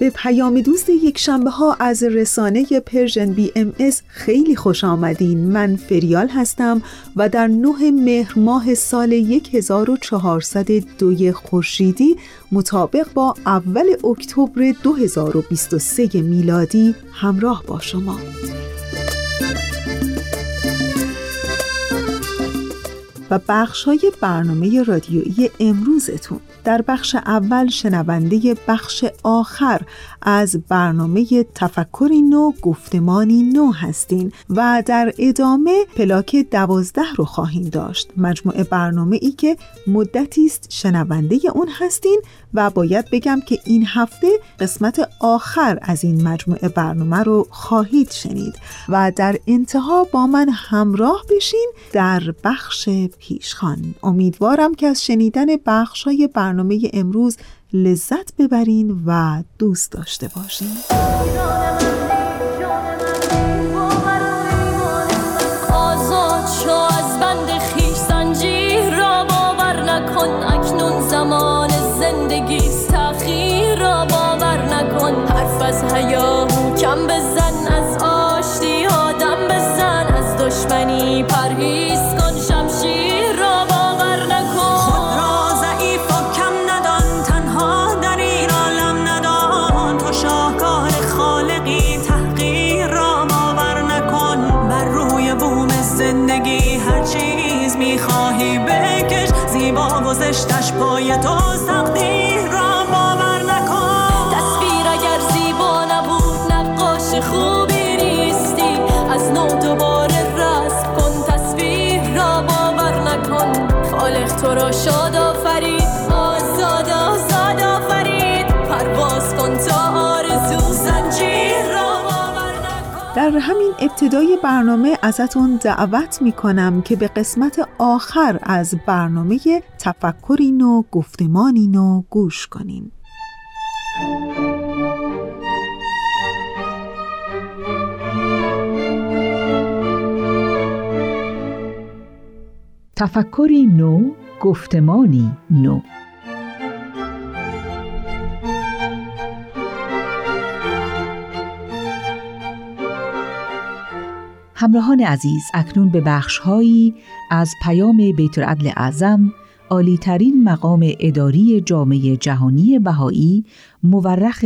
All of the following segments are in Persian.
به پیام دوست یک شنبه ها از رسانه Persian BMS خیلی خوش آمدین. من فریال هستم و در نه مهر ماه سال 1402 خورشیدی مطابق با اول اکتبر 2023 میلادی همراه با شما. و بخش های برنامه رادیویی امروزتون. در بخش اول شنونده بخش آخر از برنامه تفکری نو گفتمانی نو هستین و در ادامه پلاک دوازده رو خواهیم داشت. مجموعه برنامه ای که مدتی است شنونده اون هستین و باید بگم که این هفته قسمت آخر از این مجموعه برنامه رو خواهید شنید و در انتها با من همراه بشین در بخش پیشخان. امیدوارم که از شنیدن بخش های امروز لذت ببرین و دوست داشته باشین. زندگی تخیر را باور نکن. حرف از حیا کم بزن. همین ابتدای برنامه ازتون دعوت می کنم که به قسمت آخر از برنامه تفکرین و گفتمانین و گوش کنین. تفکری نو گفتمانی نو. همراهان عزیز اکنون به بخشهایی از پیام بیت العدل اعظم عالیترین مقام اداری جامعه جهانی بهایی مورخ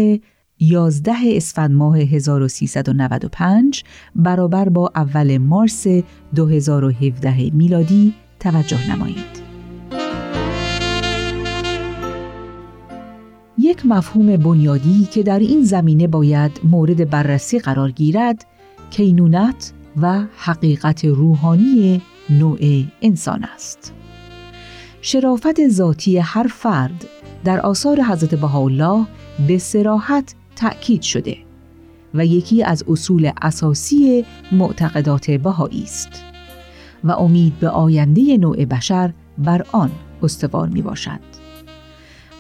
11 اسفند ماه 1395 برابر با اول مارس 2017 میلادی توجه نمایید. یک مفهوم بنیادی که در این زمینه باید مورد بررسی قرار گیرد کینونت و حقیقت روحانی نوع انسان است. شرافت ذاتی هر فرد در آثار حضرت بهاءالله به سراحت تأکید شده و یکی از اصول اساسی معتقدات بهایی است و امید به آینده نوع بشر بر آن استوار می باشد.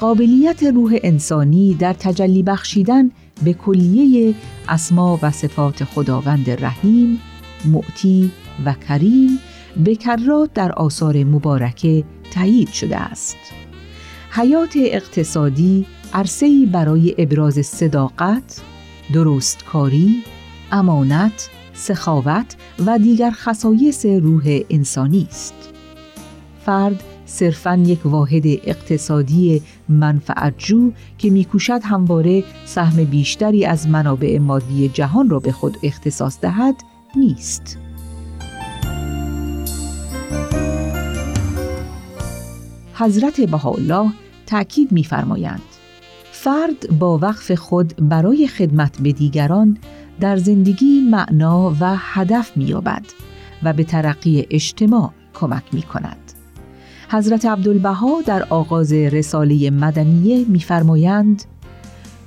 قابلیت روح انسانی در تجلی بخشیدن به کلیه اسما و صفات خداوند رحیم، معتی و کریم به کرات در آثار مبارکه تایید شده است. حیات اقتصادی عرصه‌ای برای ابراز صداقت، درستکاری، امانت، سخاوت و دیگر خصایص روح انسانی است. فرد صرفاً یک واحد اقتصادی منفعتجو که میکوشد همواره سهم بیشتری از منابع مادی جهان را به خود اختصاص دهد نیست. حضرت بهاءالله تأکید می‌فرمایند فرد با وقف خود برای خدمت به دیگران در زندگی معنا و هدف می‌یابد و به ترقی اجتماع کمک می کند. حضرت عبدالبها در آغاز رساله مدنیه می‌فرمایند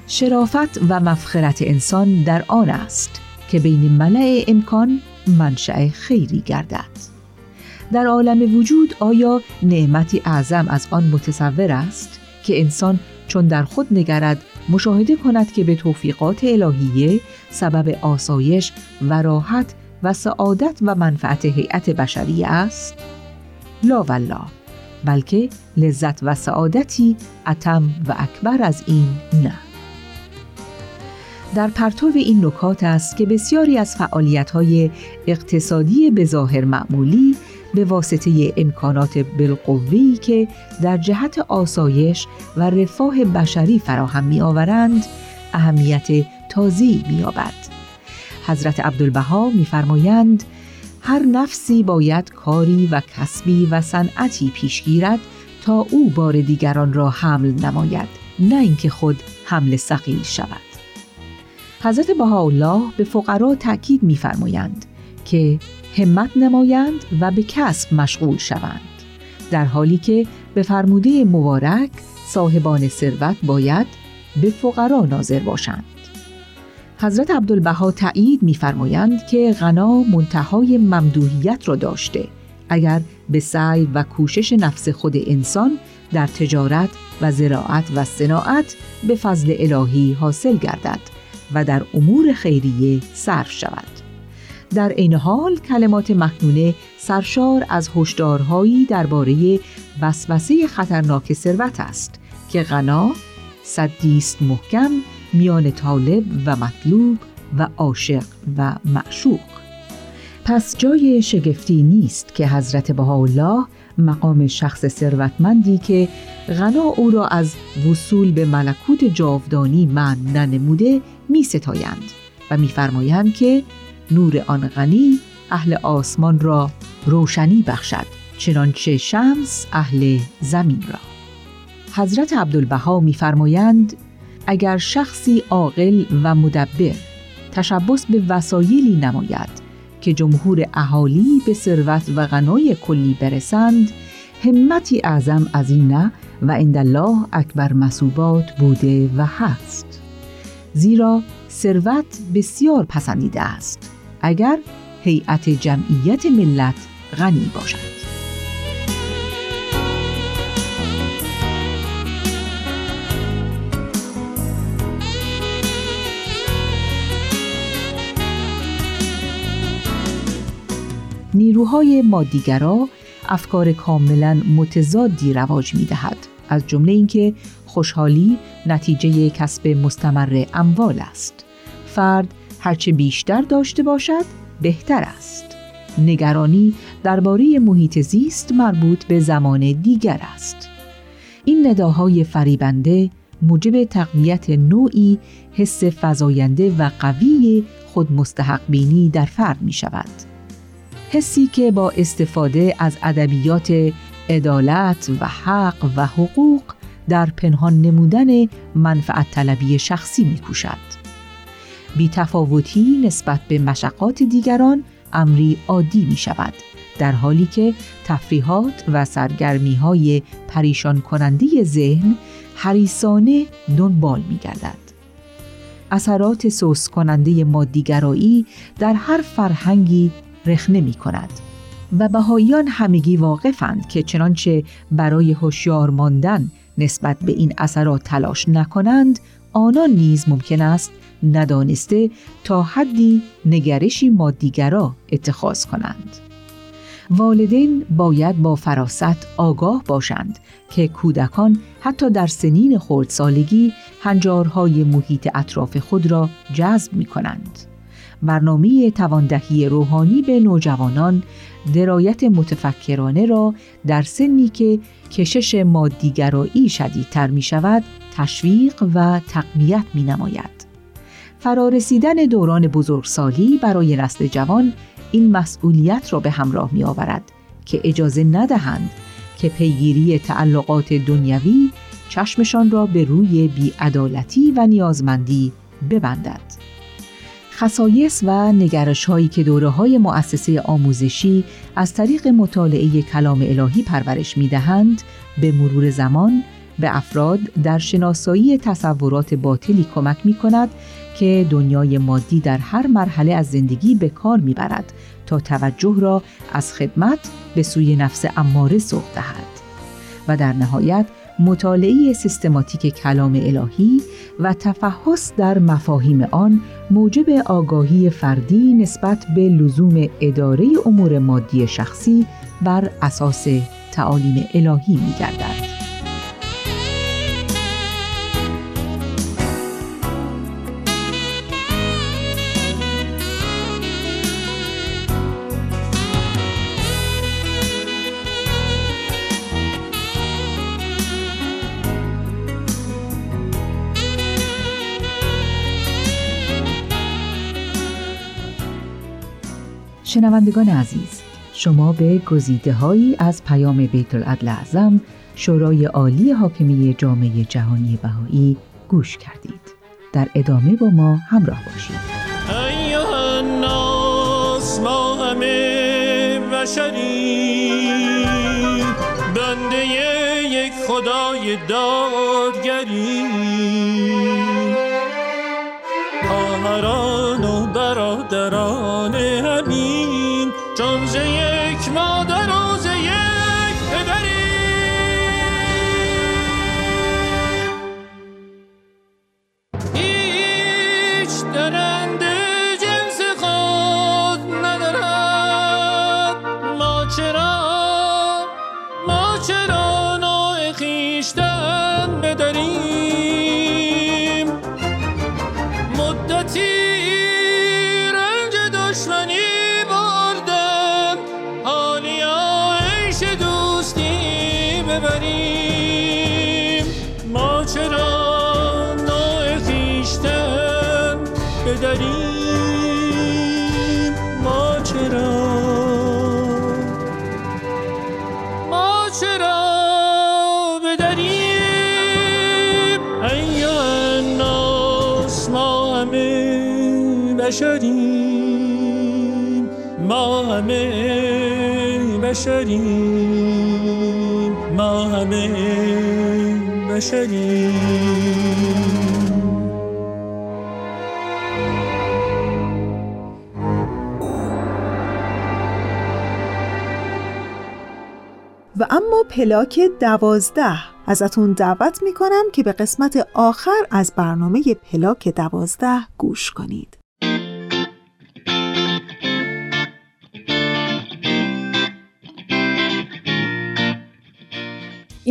شرافت و مفخرت انسان در آن است که بین ملع امکان منشأ خیری گردد. در عالم وجود آیا نعمتی اعظم از آن متصور است که انسان چون در خود نگرد مشاهده کند که به توفیقات الهیه سبب آسایش و راحت و سعادت و منفعت هیئت بشری است؟ لا والله بلکه لذت و سعادتی اتم و اکبر از این نه در پرتو این نکات است که بسیاری از فعالیت‌های اقتصادی به ظاهر معمولی به واسطه امکانات بالقوه‌ای که در جهت آسایش و رفاه بشری فراهم می‌آورند اهمیت تازی می‌یابد. حضرت عبدالبها می‌فرمایند هر نفسی باید کاری و کسبی و صنعتی پیش گیرد تا او بار دیگران را حمل نماید نه اینکه خود حمل سقیل شود حضرت بهاءالله به فقرا تأکید می‌فرمایند که همت نمایند و به کسب مشغول شوند در حالی که به فرموده مبارک صاحبان ثروت باید به فقرا ناظر باشند. حضرت عبدالبها تایید می‌فرمایند که غنا منتهای ممدوحیت را داشته اگر به سعی و کوشش نفس خود انسان در تجارت و زراعت و صناعت به فضل الهی حاصل گردد. و در امور خیریه صرف شود. در این حال کلمات مکنونه سرشار از هشدارهایی درباره وسوسه خطرناک ثروت است که غنا صدیست محکم میان طالب و مطلوب و عاشق و معشوق. پس جای شگفتی نیست که حضرت بهاءالله مقام شخص ثروتمندی که غنا او را از وصول به ملکوت جاودانی من ننموده می ستایند و میفرمایند که نور آن غنی اهل آسمان را روشنی بخشد چنانچه شمس اهل زمین را. حضرت عبدالبها میفرمایند اگر شخصی عاقل و مدبر تشبس به وسایلی نماید که جمهور اهالی به ثروت و غنای کلی برسند همتی اعظم از این نه و الله اکبر مسوبات بوده و هست. زیرا ثروت بسیار پسندیده است اگر هیئت جمعیت ملت غنی باشد نیروهای مادیگرا افکار کاملا متضادی رواج می دهد. از جمله اینکه خوشحالی نتیجه کسب مستمر اموال است. فرد هرچه بیشتر داشته باشد بهتر است. نگرانی درباره محیط زیست مربوط به زمان دیگر است. این نداهای فریبنده موجب تقویت نوعی حس فزاینده و قوی خود مستحق بینی در فرد می شود. حسی که با استفاده از ادبیات عدالت و حق و حقوق در پنهان نمودن منفعت طلبی شخصی. بی تفاوتی نسبت به مشقات دیگران امری عادی می شود در حالی که تفریحات و سرگرمی های پریشان کننده ذهن حریسانه دنبال می گردد. اثرات سوس کننده مادیگرایی در هر فرهنگی رخنه می کند و بهاییان همگی واقفند که چنانچه برای هوشیار ماندن نسبت به این اثرات تلاش نکنند آنان نیز ممکن است ندانسته تا حدی نگرشی مادیگرا اتخاذ کنند. والدین باید با فراست آگاه باشند که کودکان حتی در سنین خردسالگی هنجارهای محیط اطراف خود را جذب می کنند. برنامه تواندهی روحانی به نوجوانان درایت متفکرانه را در سنی که کشش مادیگرایی شدیدتر می شود تشویق و تقویت می نماید. فرارسیدن دوران بزرگسالی برای نسل جوان این مسئولیت را به همراه می آورد که اجازه ندهند که پیگیری تعلقات دنیوی چشمشان را به روی بیعدالتی و نیازمندی ببندد. خصایص و نگرش هایی که دوره های مؤسسه آموزشی از طریق مطالعه کلام الهی پرورش می دهند به مرور زمان به افراد در شناسایی تصورات باطلی کمک می کند که دنیای مادی در هر مرحله از زندگی به کار می برد تا توجه را از خدمت به سوی نفس اماره سوق دهد. و در نهایت مطالعه سیستماتیک کلام الهی و تفحص در مفاهیم آن موجب آگاهی فردی نسبت به لزوم اداره امور مادی شخصی بر اساس تعالیم الهی می گردد. شنوندگان عزیز شما به گزیده هایی از پیام بیت العدل اعظم شورای عالی حاکمی جامعه جهانی بهایی گوش کردید. در ادامه با ما همراه باشید. ما همه بشری بنده یک خدای دادگری. خواهران و برادران مدتی بشریم. ما همه بشریم. ما همه بشریم. و اما پلاک دوازده. ازتون دعوت می‌کنم که به قسمت آخر از برنامه پلاک دوازده گوش کنید.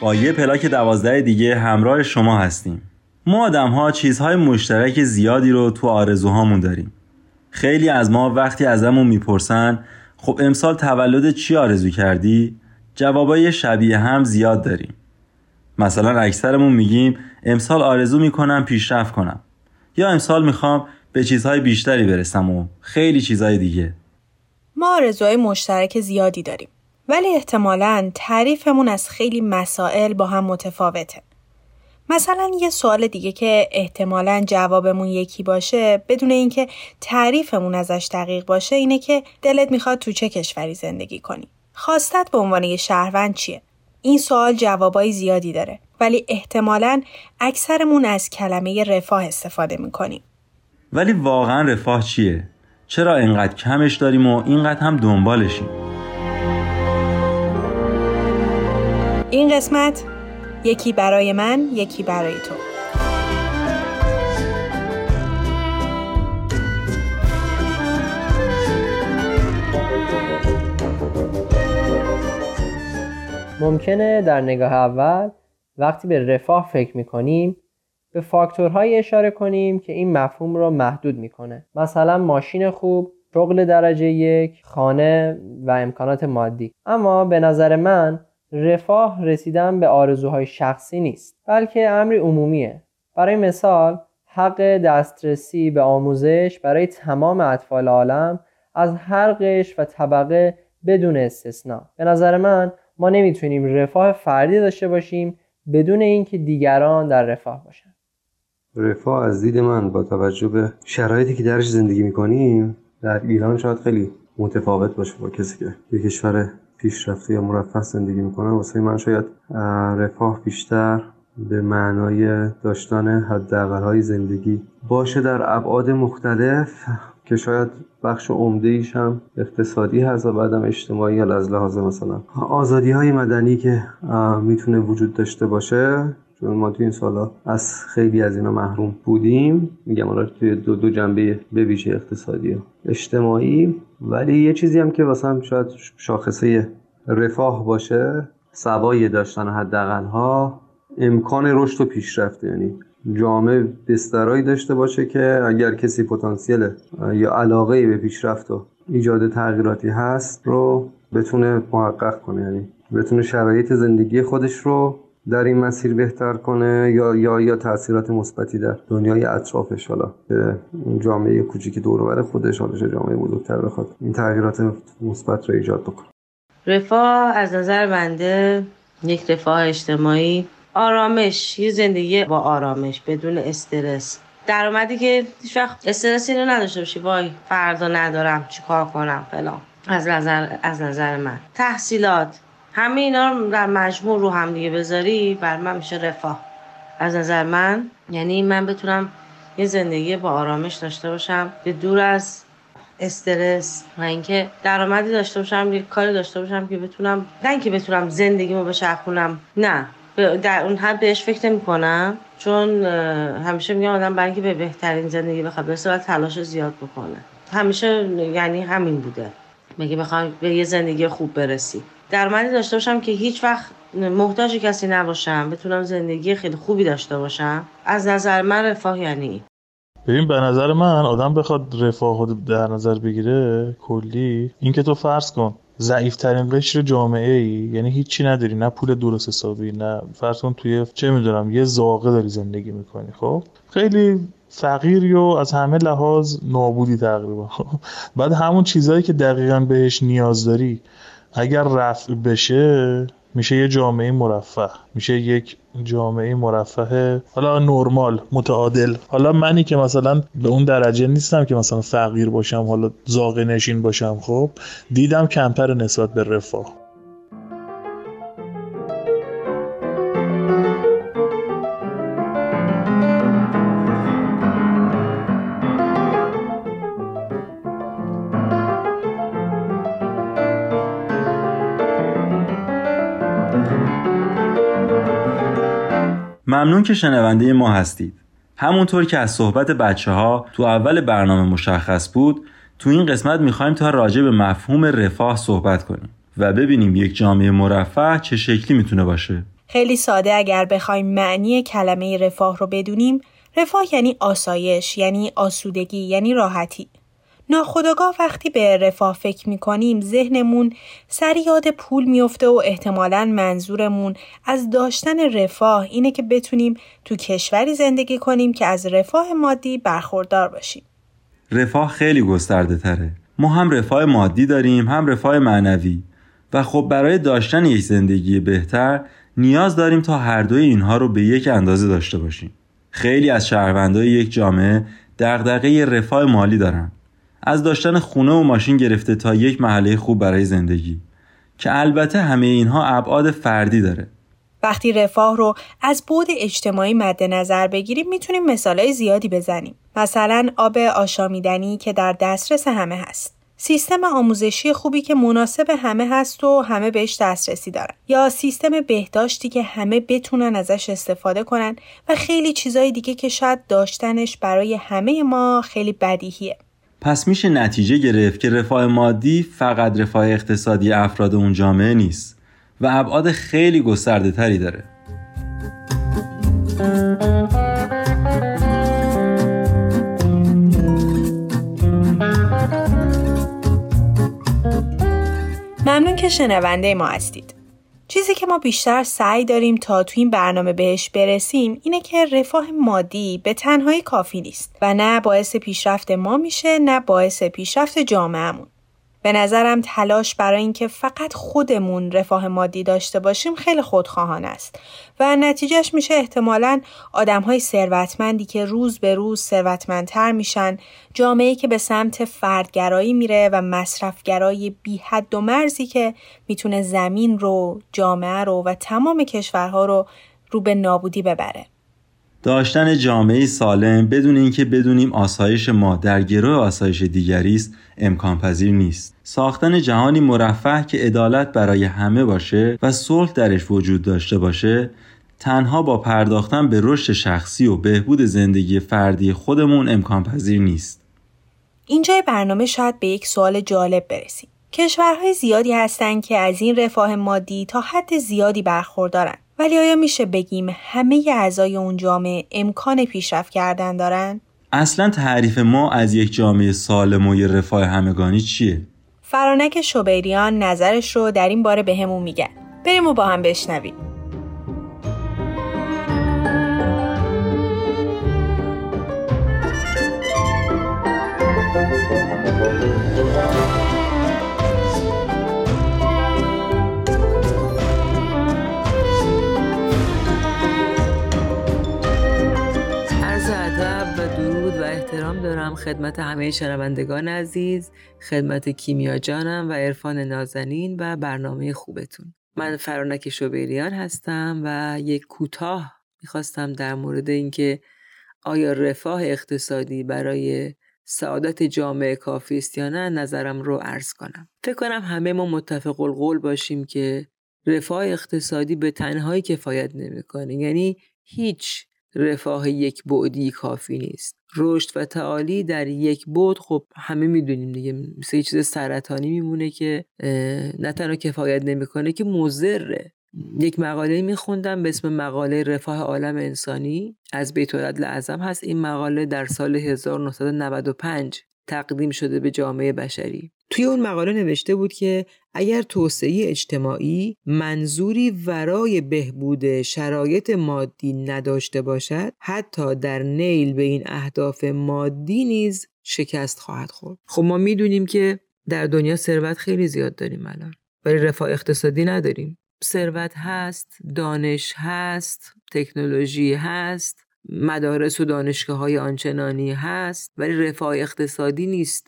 با یه پلاک دوازده دیگه همراه شما هستیم. ما آدم ها چیزهای مشترک زیادی رو تو آرزوهامون داریم. خیلی از ما وقتی ازمون می‌پرسن خب امسال تولد چی آرزو کردی؟ جوابای شبیه هم زیاد داریم. مثلا اکثرمون میگیم امسال آرزو می‌کنم پیشرفت کنم. یا امسال می‌خوام به چیزهای بیشتری برسم و خیلی چیزهای دیگه. ما آرزوهای مشترک زیادی داریم. ولی احتمالا تعریفمون از خیلی مسائل با هم متفاوته. مثلا یه سوال دیگه که احتمالا جوابمون یکی باشه بدون اینکه تعریفمون ازش دقیق باشه اینه که دلت می‌خواد تو چه کشوری زندگی کنی. خواستت به عنوان یه شهروند چیه؟ این سوال جوابای زیادی داره ولی احتمالا اکثرمون از کلمه رفاه استفاده می‌کنیم. ولی واقعا رفاه چیه؟ چرا اینقدر کمش داریم و اینقدر هم دنبالشیم؟ این قسمت یکی برای من یکی برای تو. ممکنه در نگاه اول وقتی به رفاه فکر می‌کنیم به فاکتورهایی اشاره کنیم که این مفهوم را محدود می‌کنه. مثلا ماشین خوب شغل درجه یک خانه و امکانات مادی. اما به نظر من رفاه رسیدن به آرزوهای شخصی نیست بلکه امری عمومیه. برای مثال حق دسترسی به آموزش برای تمام اطفال عالم از هر قش و طبقه بدون استثنا. به نظر من ما نمی‌تونیم رفاه فردی داشته باشیم بدون اینکه دیگران در رفاه باشن. رفاه از دید من با توجه به شرایطی که درش زندگی می‌کنیم در ایران شاید خیلی متفاوت باشه با کسی که یه کشور پیشرفته یا مرفه زندگی می‌کنه واسه من شاید رفاه بیشتر به معنای داشتن حداقل‌های زندگی باشه در ابعاد مختلف که شاید بخش عمده ایش هم اقتصادی هست و بعدم اجتماعی یا از لحاظ مثلا آزادی های مدنی که می‌تونه وجود داشته باشه. چون ما توی این سالا از خیلی از اینا محروم بودیم. میگم حالا توی دو, دو جنبه به ویژه اقتصادی اجتماعی. ولی یه چیزی هم که واسه شاید شاخصه رفاه باشه سوای داشتن حداقل ها امکان رشد و پیشرفت. یعنی جامعه بسترایی داشته باشه که اگر کسی پتانسیل یا علاقه به پیشرفت و ایجاد تغییراتی هست رو بتونه محقق کنه. یعنی بتونه شرایط زندگی خودش رو در این مسیر بهتر کنه یا یا یا تاثیرات مثبتی در دنیای اطرافش حالا؟ که جامعه کوچیکی دور بر خودش حالش جامعه بزرگتر بخواد این تغییرات مثبت رو ایجاد بکنه. رفاه از نظر بنده یک رفاه اجتماعی. آرامش یه زندگی با آرامش بدون استرس. درآمدی که هیچ وقت استرسی رو نداشته باشی. وای فردا ندارم چیکار کنم فلان. از نظر از نظر من. تحصیلات. همه اینا رو در مجموع رو هم دیگه بذاری بر من میشه رفاه. از نظر من یعنی من بتونم یه زندگی با آرامش داشته باشم به دور از استرس و اینکه درآمدی داشته باشم یه کاری داشته باشم که بتونم نه اینکه بتونم زندگیمو بچرخونم نه. در اون حد بهش فکر نمی کنم چون همیشه میگم آدم برای اینکه به بهترین زندگی بخواد برسه باید تلاش زیاد بکنه. همیشه یعنی همین بوده. میگه بخوام به یه زندگی خوب برسی. درآمدی داشته باشم که هیچ وقت محتاج کسی نباشم بتونم زندگی خیلی خوبی داشته باشم. از نظر من رفاه یعنی ببین به نظر من آدم بخواد رفاه در نظر بگیره کلی. اینکه تو فرض کن ضعیفترین قشر جامعه ای یعنی هیچی نداری نه پول درست حسابی نه فرض کن توی چه می‌دونم یه زاغه داری زندگی می‌کنی خب؟ خیلی فقیری و از همه لحاظ نابودی تقریبا. بعد همون چیزهایی که دقیقا بهش نیاز داری اگر رفع بشه میشه یه جامعه مرفه. میشه یک جامعه مرفه حالا نرمال متعادل. حالا منی که مثلا به اون درجه نیستم که مثلا فقیر باشم حالا زاغه نشین باشم خب دیدم کمتر نسبت به رفاه. ممنون که شنونده ما هستید. همونطور که از صحبت بچه ها تو اول برنامه مشخص بود تو این قسمت می‌خوایم تا راجع به مفهوم رفاه صحبت کنیم و ببینیم یک جامعه مرفه چه شکلی می‌تونه باشه. خیلی ساده اگر بخوایم معنی کلمه رفاه رو بدونیم رفاه یعنی آسایش یعنی آسودگی یعنی راحتی. ناخداگاه وقتی به رفاه فکر می‌کنیم ذهنمون سر یاد پول میفته و احتمالا منظورمون از داشتن رفاه اینه که بتونیم تو کشوری زندگی کنیم که از رفاه مادی برخوردار باشیم. رفاه خیلی گسترده تره. ما هم رفاه مادی داریم هم رفاه معنوی و خب برای داشتن یک زندگی بهتر نیاز داریم تا هر دوی اینها رو به یک اندازه داشته باشیم. خیلی از شهروندای یک جامعه دغدغه رفاه مالی دارن. از داشتن خونه و ماشین گرفته تا یک محله خوب برای زندگی که البته همه اینها ابعاد فردی داره. وقتی رفاه رو از بود اجتماعی مد نظر بگیریم می‌تونیم مثالای زیادی بزنیم. مثلا آب آشامیدنی که در دسترس همه هست. سیستم آموزشی خوبی که مناسب همه هست و همه بهش دسترسی دارن یا سیستم بهداشتی که همه بتونن ازش استفاده کنن و خیلی چیزای دیگه که شاید داشتنش برای همه ما خیلی بدیهیه پس میشه نتیجه گرفت که رفاه مادی فقط رفاه اقتصادی افراد اون جامعه نیست و ابعاد خیلی گسترده تری داره ممنون که شنونده ما هستید. چیزی که ما بیشتر سعی داریم تا تو این برنامه بهش برسیم اینه که رفاه مادی به تنهایی کافی نیست و نه باعث پیشرفت ما میشه نه باعث پیشرفت جامعهمون. به نظرم تلاش برای اینکه فقط خودمون رفاه مادی داشته باشیم خیلی خودخواهانه است. و نتیجهش میشه احتمالا آدم های ثروتمندی که روز به روز ثروتمندتر میشن جامعه که به سمت فردگرایی میره و مصرفگرایی بی حد و مرزی که می‌تونه زمین رو جامعه رو و تمام کشورها رو رو به نابودی ببره. داشتن جامعه سالم بدون اینکه بدونیم آسایش ما در گروه آسایش دیگری است امکان پذیر نیست. ساختن جهانی مرفه که عدالت برای همه باشه و صلح درش وجود داشته باشه تنها با پرداختن به رشد شخصی و بهبود زندگی فردی خودمون امکان پذیر نیست. اینجای برنامه شاید به یک سوال جالب برسیم. کشورهای زیادی هستند که از این رفاه مادی تا حد زیادی برخوردارن. ولی آیا میشه بگیم همه اعضای اون جامعه امکان پیشرفت کردن دارن؟ اصلا تعریف ما از یک جامعه سالم و رفاه همگانی چیه؟ فرانک شوبیریان نظرش رو در این باره بهمون به میگن. بریم و با هم بشنویم. خدمت همه شنوندگان عزیز خدمت کیمیا جانم و عرفان نازنین و برنامه خوبتون. من فرانک شوبیریان هستم و یک کوتاه می‌خواستم در مورد اینکه آیا رفاه اقتصادی برای سعادت جامعه کافی است یا نه نظرم رو عرض کنم. فکر کنم همه ما متفق القول باشیم که رفاه اقتصادی به تنهایی کفایت نمی‌کنه. یعنی هیچ رفاه یک بعدی کافی نیست. رشد و تعالی در یک بود خب همه می‌دونیم دیگه مثل یه چیز سرطانی میمونه که نه تنها کفایت نمی‌کنه که مضره. یک مقاله میخوندم به اسم مقاله رفاه عالم انسانی از بیت اعظم هست. این مقاله در سال 1995 تقدیم شده به جامعه بشری. توی اون مقاله نوشته بود که اگر توسعه اجتماعی منظوری ورای بهبود شرایط مادی نداشته باشد حتی در نیل به این اهداف مادی نیز شکست خواهد خورد. خب ما می‌دونیم که در دنیا ثروت خیلی زیاد داریم الان. ولی رفاه اقتصادی نداریم. ثروت هست دانش هست تکنولوژی هست مدارس و دانشگاه های آنچنانی هست ولی رفاه اقتصادی نیست.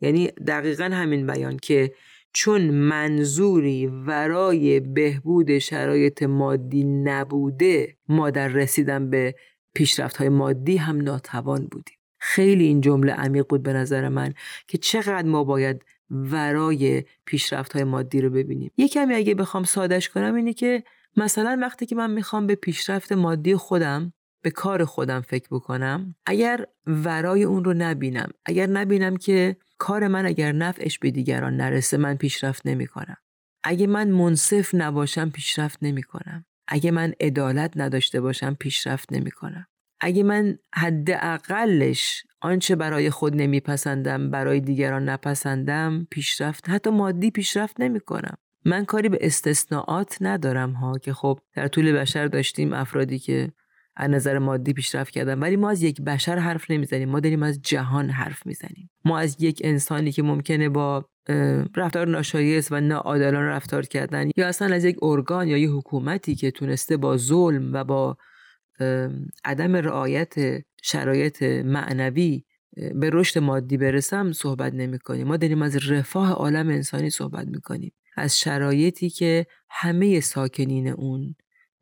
یعنی دقیقا همین بیان که چون منظوری ورای بهبود شرایط مادی نبوده ما در رسیدن به پیشرفت های مادی هم ناتوان بودیم. خیلی این جمله عمیق بود به نظر من که چقدر ما باید ورای پیشرفت های مادی رو ببینیم. یه کمی اگه بخوام سادش کنم اینه که مثلا وقتی که من می‌خوام به پیشرفت مادی خودم به کار خودم فکر بکنم اگر ورای اون رو نبینم اگر نبینم که کار من اگر نفعش به دیگران نرسه من پیشرفت نمی کنم. اگه من منصف نباشم پیشرفت نمی کنم. اگه من عدالت نداشته باشم پیشرفت نمی کنم. اگه من حد اقلش آنچه برای خود نمیپسندم برای دیگران نپسندم پیشرفت حتی مادی پیشرفت نمی‌کنم من کاری به استثناءات ندارم ها که خب در طول بشر داشتیم افرادی که از نظر مادی پیشرفت کردن ولی ما از یک بشر حرف نمی‌زنیم ما داریم از جهان حرف می‌زنیم ما از یک انسانی که ممکنه با رفتار ناشایست و ناعادلانه رفتار کردن یا اصلا از یک ارگان یا یک حکومتی که تونسته با ظلم و با عدم رعایت شرایط معنوی به رشد مادی برسم صحبت نمی کنیم. ما داریم از رفاه عالم انسانی صحبت می کنیم. از شرایطی که همه ساکنین اون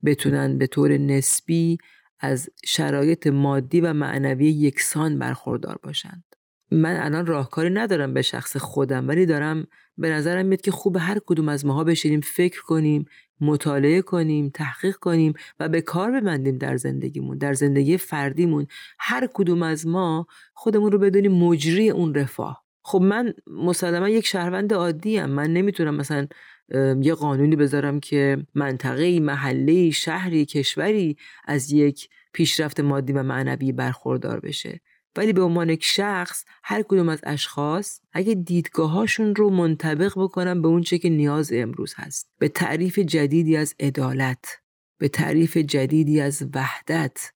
بتونن به طور نسبی از شرایط مادی و معنوی یکسان برخوردار باشند. من الان راهکاری ندارم به شخص خودم ولی دارم به نظرم میاد که خوب هر کدوم از ماها بشینیم فکر کنیم مطالعه کنیم تحقیق کنیم و به کار ببندیم در زندگیمون در زندگی فردیمون. هر کدوم از ما خودمون رو بدونیم مجری اون رفاه. خب من مسلما یک شهروند عادی ام. من نمی‌تونم مثلا یه قانونی بذارم که منطقه محله شهری کشوری از یک پیشرفت مادی و معنوی برخوردار بشه. ولی به عنوان یک شخص هر کدوم از اشخاص اگه دیدگاهاشون رو منطبق بکنن به اون چه که نیاز امروز هست. به تعریف جدیدی از عدالت به تعریف جدیدی از وحدت.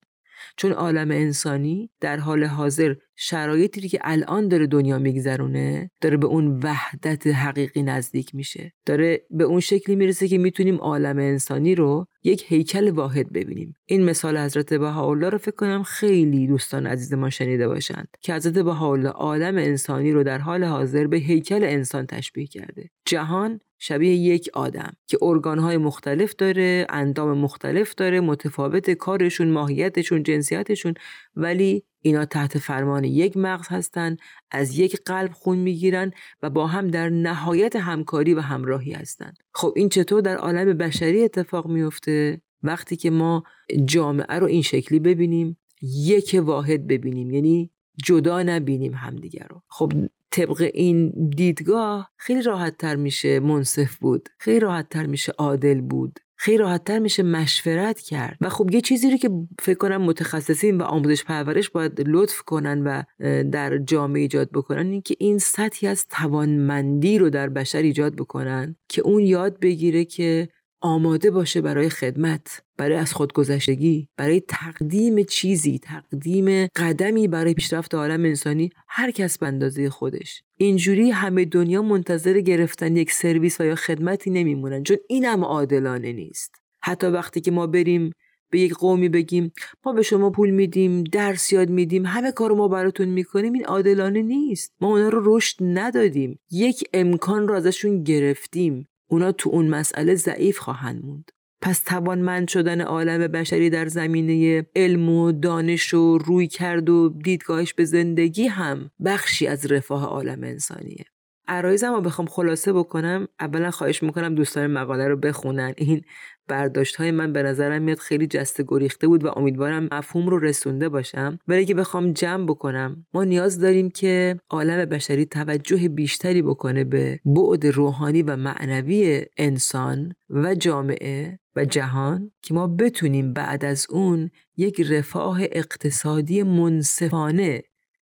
چون عالم انسانی در حال حاضر شرایطی که الان داره دنیا میگذرونه داره به اون وحدت حقیقی نزدیک میشه. داره به اون شکلی می‌رسه که می‌تونیم عالم انسانی رو یک هیکل واحد ببینیم. این مثال حضرت بهاءالله رو فکر کنم خیلی دوستان عزیز ما شنیده باشند که حضرت بهاءالله عالم انسانی رو در حال حاضر به هیکل انسان تشبیه کرده. جهان شبیه یک آدم که ارگانهای مختلف داره اندام مختلف داره متفاوت کارشون ماهیتشون جنسیتشون ولی اینا تحت فرمان یک مغز هستند از یک قلب خون می‌گیرن و با هم در نهایت همکاری و همراهی هستند خب این چطور در عالم بشری اتفاق میفته وقتی که ما جامعه رو این شکلی ببینیم یک واحد ببینیم. یعنی جدا نبینیم همدیگر رو. خب طبق این دیدگاه خیلی راحت تر میشه منصف بود خیلی راحت تر میشه عادل بود خیلی راحتتر میشه مشورت کرد. و خب یه چیزی رو که فکر کنم متخصصین و آموزش پرورش باید لطف کنن و در جامعه ایجاد بکنن این که این سطحی از توانمندی رو در بشر ایجاد بکنن که اون یاد بگیره که آماده باشه برای خدمت برای از خودگذشتگی برای تقدیم چیزی تقدیم قدمی برای پیشرفت عالم انسانی هر کس به اندازه خودش. اینجوری همه دنیا منتظر گرفتن یک سرویس و یا خدمتی نمیمونن چون این هم عادلانه نیست. حتی وقتی که ما بریم به یک قومی بگیم ما به شما پول میدیم درس یاد میدیم همه کار ما براتون می‌کنیم این عادلانه نیست. ما اونا رو رشد ندادیم. یک امکان رو ازشون گرفتیم. اونا تو اون مسئله ضعیف خواهند موند. پس توانمند شدن عالم بشری در زمینه علم و دانش و روی کرد و دیدگاهش به زندگی هم بخشی از رفاه عالم انسانیه. عرایزم رو بخوام خلاصه بکنم اولا خواهش می‌کنم دوستان مقاله رو بخونن. این برداشت های من به نظرم میاد خیلی جسته گریخته بود و امیدوارم مفهوم رو رسونده باشم. ولی که بخوام جمع بکنم ما نیاز داریم که عالم بشری توجه بیشتری بکنه به بعد روحانی و معنوی انسان و جامعه و جهان که ما بتونیم بعد از اون یک رفاه اقتصادی منصفانه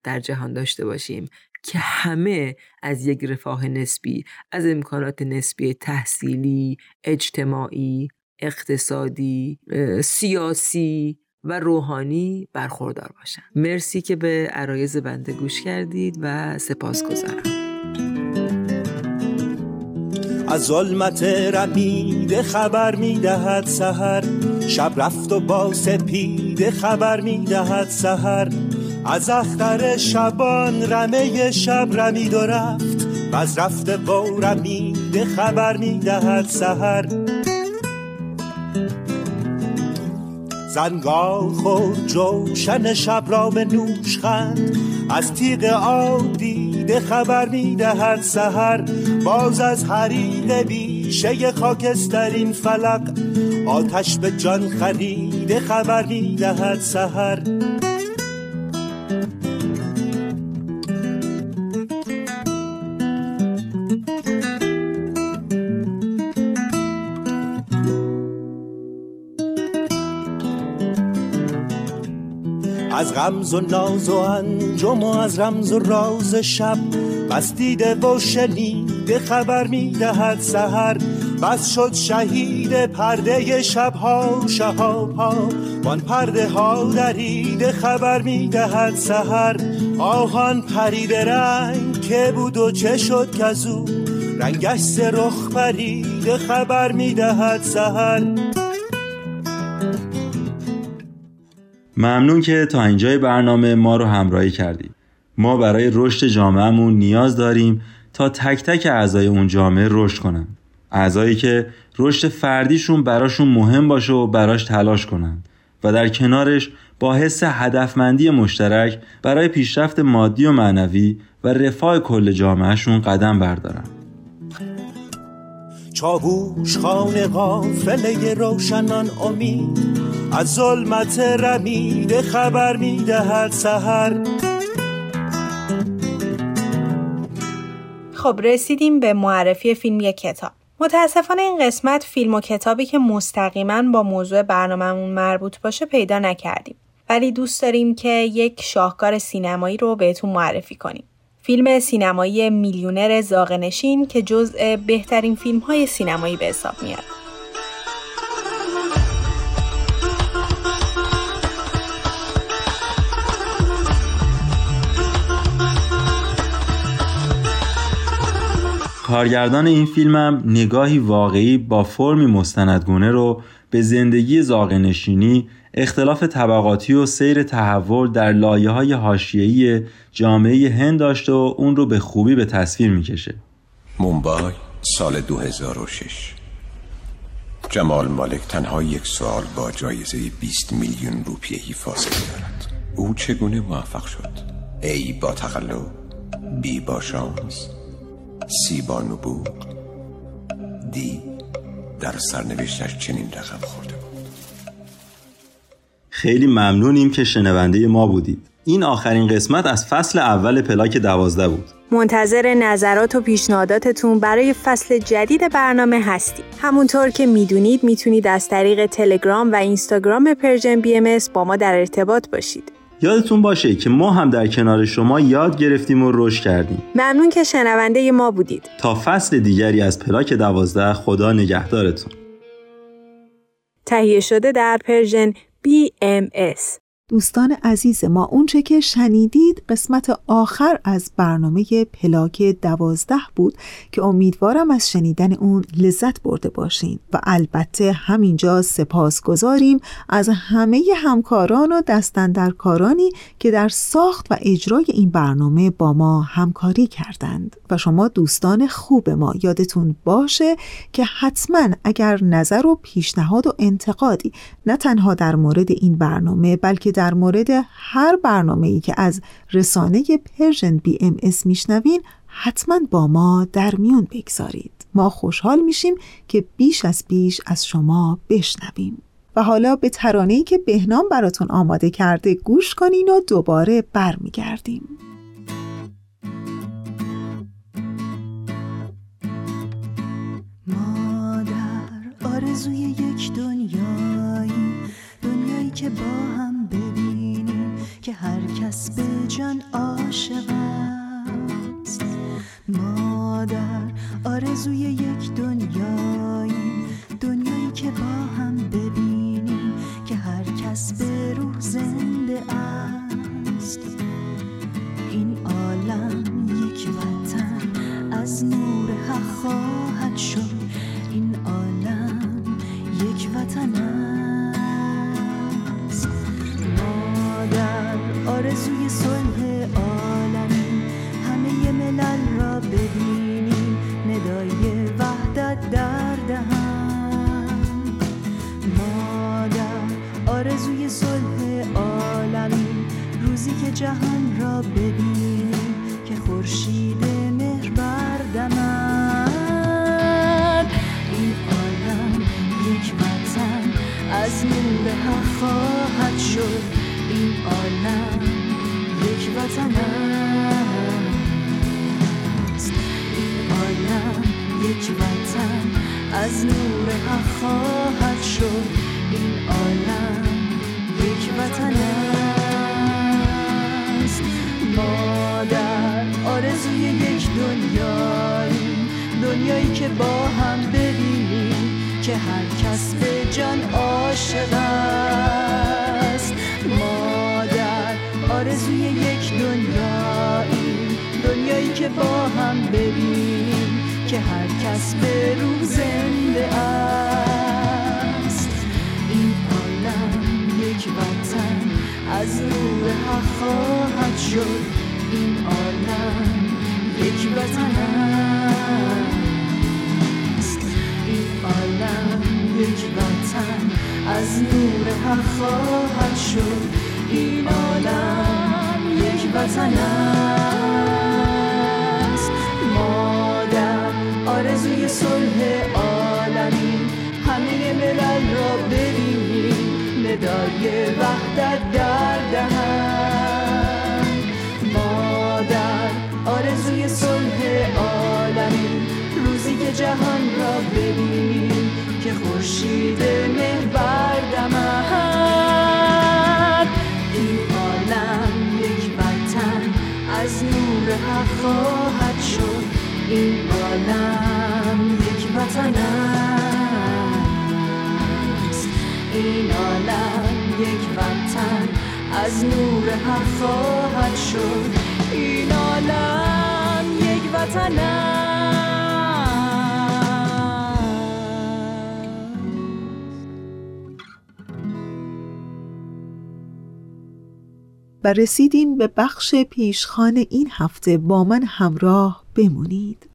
در جهان داشته باشیم. که همه از یک رفاه نسبی از امکانات نسبی تحصیلی اجتماعی اقتصادی سیاسی و روحانی برخوردار باشن. مرسی که به عرایز بنده گوش کردید و سپاس گذارم. از ظلمت رمیده خبر می‌دهد سهر شب رفت و با سپیده خبر می‌دهد سهر از اختر شبان رمه شب رمید و رفت و از رفته با رمیده خبر می‌دهد سهر زنگار خود جوشن شب را به نوش خند از تیغ آب دیده خبر می‌دهد سهر باز از حریق بیشه خاکسترین فلق آتش به جان خریده خبر می‌دهد سهر غمز و ناز و انجم و از رمز و راز شب بس دیده و شنیده خبر می‌دهد سهر بس شد شهید پرده شبها شهاب ها وان پرده ها دریده خبر می‌دهد سهر آهان پرید رنگ که بود و چه شد کزو. رنگش سه رخ پریده خبر می‌دهد سهر ممنون که تا اینجای برنامه ما رو همراهی کردید. ما برای رشد جامعهمون نیاز داریم تا تک تک اعضای اون جامعه رشد کنن. اعضایی که رشد فردیشون براشون مهم باشه و براش تلاش کنن و در کنارش با حس هدفمندی مشترک برای پیشرفت مادی و معنوی و رفاه کل جامعهشون قدم بردارن. چاووش خانه قافله روشنان امید. از ظلمت رمیده خبر می‌دهد سهر خب رسیدیم به معرفی فیلم یک کتاب. متاسفانه این قسمت فیلم و کتابی که مستقیما با موضوع برنامهمون مربوط باشه پیدا نکردیم. ولی دوست داریم که یک شاهکار سینمایی رو بهتون معرفی کنیم. فیلم سینمایی میلیونر زاغنشین که جزء بهترین فیلم های سینمایی به حساب میاد. کارگردان این فیلمم نگاهی واقعی با فرمی مستندگونه رو به زندگی زاغنشینی اختلاف طبقاتی و سیر تحول در لایه های حاشیه‌ای جامعه هند داشته و اون رو به خوبی به تصویر می‌کشه. مومبای سال 2006 جمال مالک تنها یک سال با جایزه 20 میلیون روپیهی فاصله دارد. او چگونه موفق شد؟ A با تقلب B با شانس C با نبوغ D در سرنوشتش چنین رقم خورده خیلی ممنونیم که شنونده ما بودید این آخرین قسمت از فصل اول پلاک دوازده بود منتظر نظرات و پیشنهاداتتون برای فصل جدید برنامه هستیم. همونطور که می‌دونید می‌تونید از طریق تلگرام و اینستاگرام Persian BMS با ما در ارتباط باشید. یادتون باشه که ما هم در کنار شما یاد گرفتیم و رشد کردیم. ممنون که شنونده ما بودید. تا فصل دیگری از پلاک دوازده خدا نگهدارتون. تهیه شده در Persian BMS دوستان عزیز ما اونچه که شنیدید قسمت آخر از برنامه پلاک دوازده بود که امیدوارم از شنیدن اون لذت برده باشین و البته همینجا سپاسگزاریم از همه همکاران و دست‌اندرکارانی که در ساخت و اجرای این برنامه با ما همکاری کردند. و شما دوستان خوب ما یادتون باشه که حتما اگر نظر و پیشنهاد و انتقادی نه تنها در مورد این برنامه بلکه مورد هر برنامه ای که از رسانه Persian BMS میشنوین حتما با ما در میون بگذارید. ما خوشحال میشیم که بیش از بیش از شما بشنویم. و حالا به ترانه‌ای که بهنام براتون آماده کرده گوش کنین و دوباره برمیگردیم. مادر آرزوی یک دنیایی دنیایی که با هم که هر کس به جان عاشق است. مادر آرزوی یک دنیایی دنیایی که با هم ببینیم که هر کس به روح زنده است. شد این عالم. یک وطن است. این عالم یک وطن از نور حق خواهد شد. این عالم یک وطن است. ما در آرزوی صلح عالمی. همه ملل را ببینیم. ندای وحدت جهان را ببینیم که خورشید مهر بردمد این عالم یک وطن از نور حق خواهد شد. این عالم یک وطن است. این عالم یک وطن از نور حق خواهد شد. این عالم یک وطن است. و رسیدیم به بخش پیشخان این هفته. با من همراه بمونید.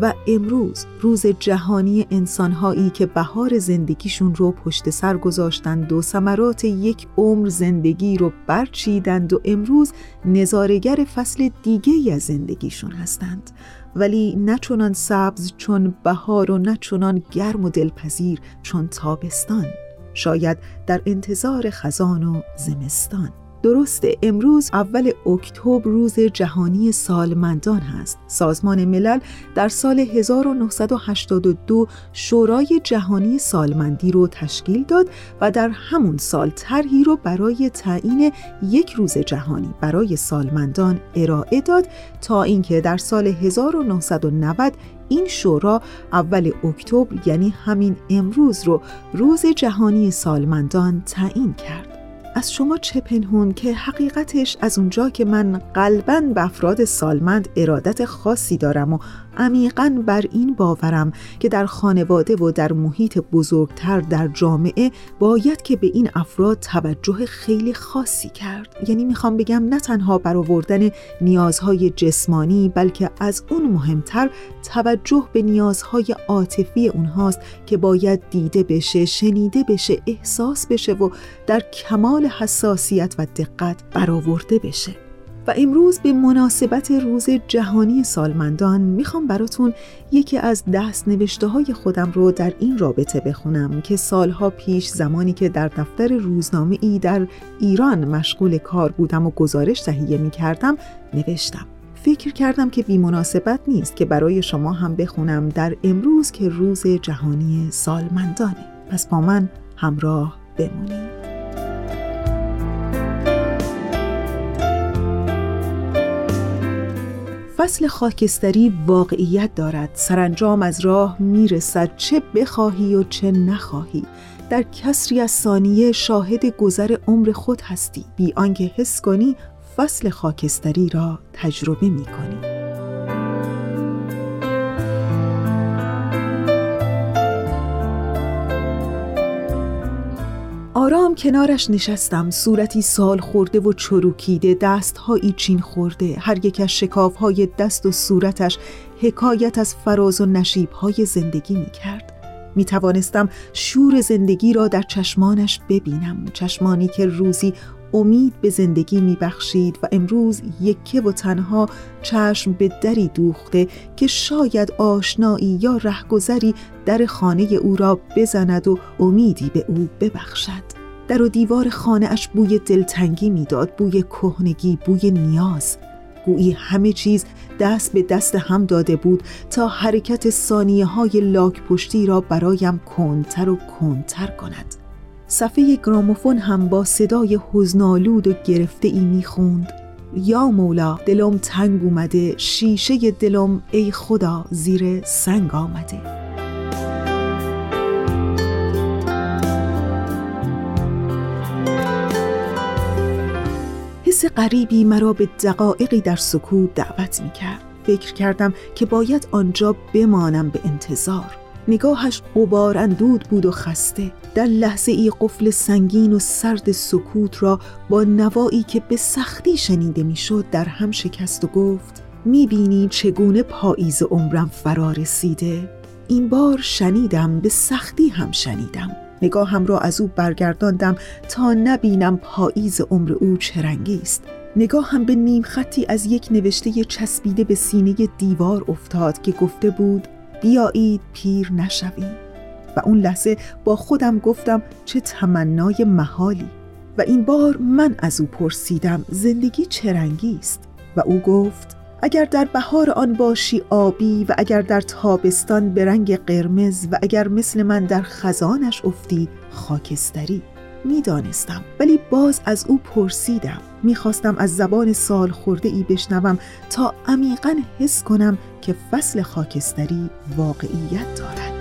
و امروز روز جهانی انسانهایی که بهار زندگیشون رو پشت سر گذاشتند و ثمرات یک عمر زندگی رو برچیدند و امروز نظارگر فصل دیگه از زندگیشون هستند. ولی نه چنان سبز چون بهار و نه چنان گرم و دلپذیر چون تابستان. شاید در انتظار خزان و زمستان. درسته امروز اول اکتبر روز جهانی سالمندان هست. سازمان ملل در سال 1982 شورای جهانی سالمندی رو تشکیل داد و در همون سال طرحی رو برای تعیین یک روز جهانی برای سالمندان ارائه داد تا اینکه در سال 1990 این شورا اول اکتبر یعنی همین امروز رو روز جهانی سالمندان تعیین کرد. از شما چه پنهون که حقیقتش از اونجا که من قلبا به افراد سالمند ارادت خاصی دارم و عمیقا بر این باورم که در خانواده و در محیط بزرگتر در جامعه باید که به این افراد توجه خیلی خاصی کرد. یعنی می‌خوام بگم نه تنها برآوردن نیازهای جسمانی بلکه از اون مهمتر توجه به نیازهای عاطفی اونهاست که باید دیده بشه شنیده بشه احساس بشه و در کمال حساسیت و دقت برآورده بشه. و امروز به مناسبت روز جهانی سالمندان می‌خوام براتون یکی از دست نوشته های خودم رو در این رابطه بخونم که سالها پیش زمانی که در دفتر روزنامه ای در ایران مشغول کار بودم و گزارش تهیه می کردم نوشتم. فکر کردم که بی مناسبت نیست که برای شما هم بخونم در امروز که روز جهانی سالمندانه. پس با من همراه بمونید. فصل خاکستری واقعیت دارد. سرانجام از راه می‌رسد چه بخواهی و چه نخواهی. در کسری از ثانیه شاهد گذر عمر خود هستی. بی آنکه حس کنی فصل خاکستری را تجربه می کنی. آرام کنارش نشستم. صورتی سال خورده و چروکیده دستهایی چین خورده. هر یک از شکافهای دست و صورتش حکایت از فراز و نشیبهای زندگی می کرد می توانستم شور زندگی را در چشمانش ببینم. چشمانی که روزی امید به زندگی می بخشید و امروز یکه و تنها چشم به دری دوخته که شاید آشنایی یا رهگذری در خانه او را بزند و امیدی به او ببخشد. در و دیوار خانه اش بوی دلتنگی می‌داد بوی کهنگی بوی نیاز. گویی همه چیز دست به دست هم داده بود تا حرکت ثانیه های لاک پشتی را برایم کندتر و کندتر کند. صفحه گراموفون هم با صدای حزنالود و گرفته ای می‌خوند یا مولا دلم تنگ اومده شیشه دلم ای خدا زیر سنگ آمده حس غریبی مرا به دقایقی در سکوت دعوت می کرد. فکر کردم که باید آنجا بمانم به انتظار. نگاهش قبار اندود بود و خسته. در لحظه ای قفل سنگین و سرد سکوت را با نوایی که به سختی شنیده می‌شد در هم شکست و گفت می‌بینی چگونه پاییز عمرم فرا رسیده این بار شنیدم به سختی هم شنیدم. نگاهم را از او برگرداندم تا نبینم پاییز عمر او چه رنگی است. نگاهم به نیم خطی از یک نوشته چسبیده به سینه دیوار افتاد که گفته بود بیایید پیر نشویم و اون لحظه با خودم گفتم چه تمنای محالی. و این بار من از او پرسیدم زندگی چه رنگی است؟ و او گفت اگر در بهار آن باشی آبی و اگر در تابستان به رنگ قرمز و اگر مثل من در خزانش افتی خاکستری. می‌دانستم ولی باز از او پرسیدم. می‌خواستم از زبان سال خورده ای بشنوم تا عمیقا حس کنم که فصل خاکستری واقعیت دارد.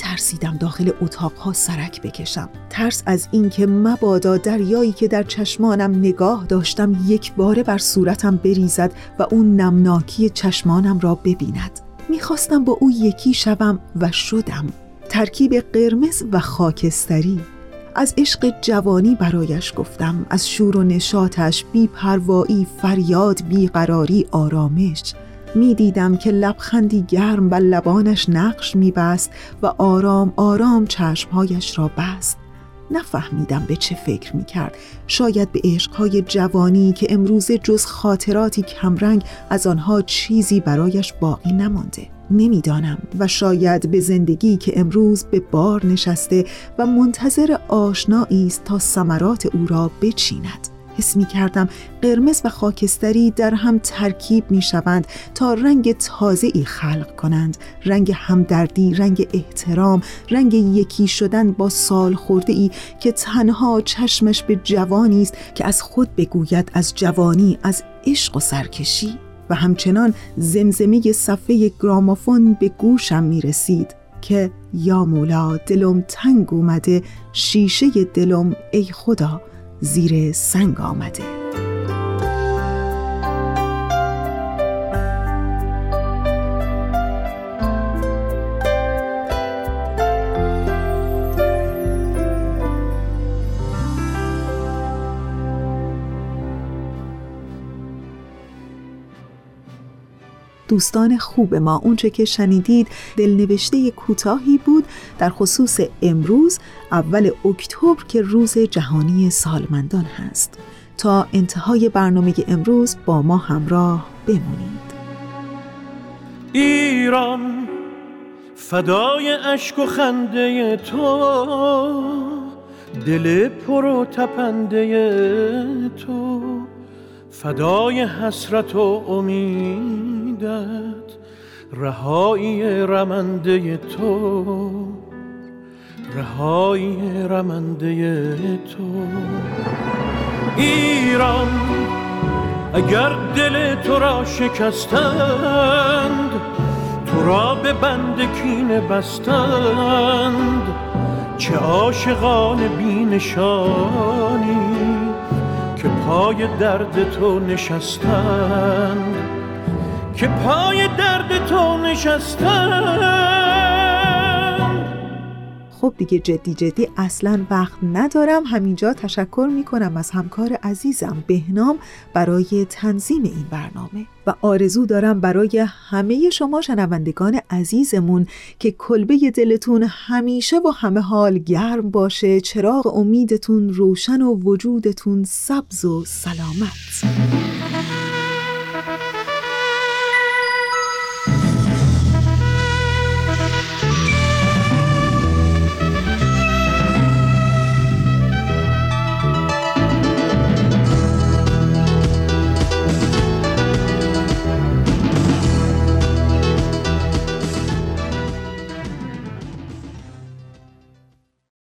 می ترسیدم داخل اتاقها سرک بکشم. ترس از اینکه مبادا دریایی که در چشمانم نگاه داشتم یک باره بر صورتم بریزد و اون نمناکی چشمانم را ببیند. می‌خواستم با او یکی شوم و شدم. ترکیب قرمز و خاکستری. از عشق جوانی برایش گفتم. از شور و نشاتش بی پروایی فریاد بیقراری آرامش. می دیدم که لبخندی گرم و لبانش نقش می بست و آرام آرام چشمهایش را بست. نفهمیدم به چه فکر می کرد شاید به عشقهای جوانی که امروز جز خاطراتی کمرنگ از آنها چیزی برایش باقی نمانده. نمی‌دانم و شاید به زندگی که امروز به بار نشسته و منتظر آشنایی است تا ثمرات او را بچیند. حس می کردم قرمز و خاکستری در هم ترکیب می شوند تا رنگ تازه ای خلق کنند. رنگ همدردی، رنگ احترام، رنگ یکی شدن با سال خورده ای که تنها چشمش به جوانی است که از خود بگوید از جوانی از عشق و سرکشی. و همچنان زمزمه صفحه گرامافون به گوشم می رسید که یا مولا دلم تنگ اومده شیشه دلم ای خدا. زیر سنگ آمده. دوستان خوب ما. اونچه که شنیدید دلنوشته کوتاهی بود. در خصوص امروز اول اکتبر که روز جهانی سالمندان هست. تا انتهای برنامه امروز با ما همراه بمونید. ایران فدای اشک و خنده تو. دل پر و تپنده تو. فدای حسرت و امیدت رهایی رمنده تو رهایی رمنده تو. ایران اگر دل تو را شکستند تو را به بند کینه بستند چه عاشقان بینشانی پای درد تو نشستند که پای درد تو نشستند خب دیگه جدی جدی اصلا وقت ندارم. همینجا تشکر می‌کنم از همکار عزیزم بهنام برای تنظیم این برنامه. و آرزو دارم برای همه شما شنوندگان عزیزمون که کلبه دلتون همیشه و همه حال گرم باشه چراغ امیدتون روشن و وجودتون سبز و سلامت.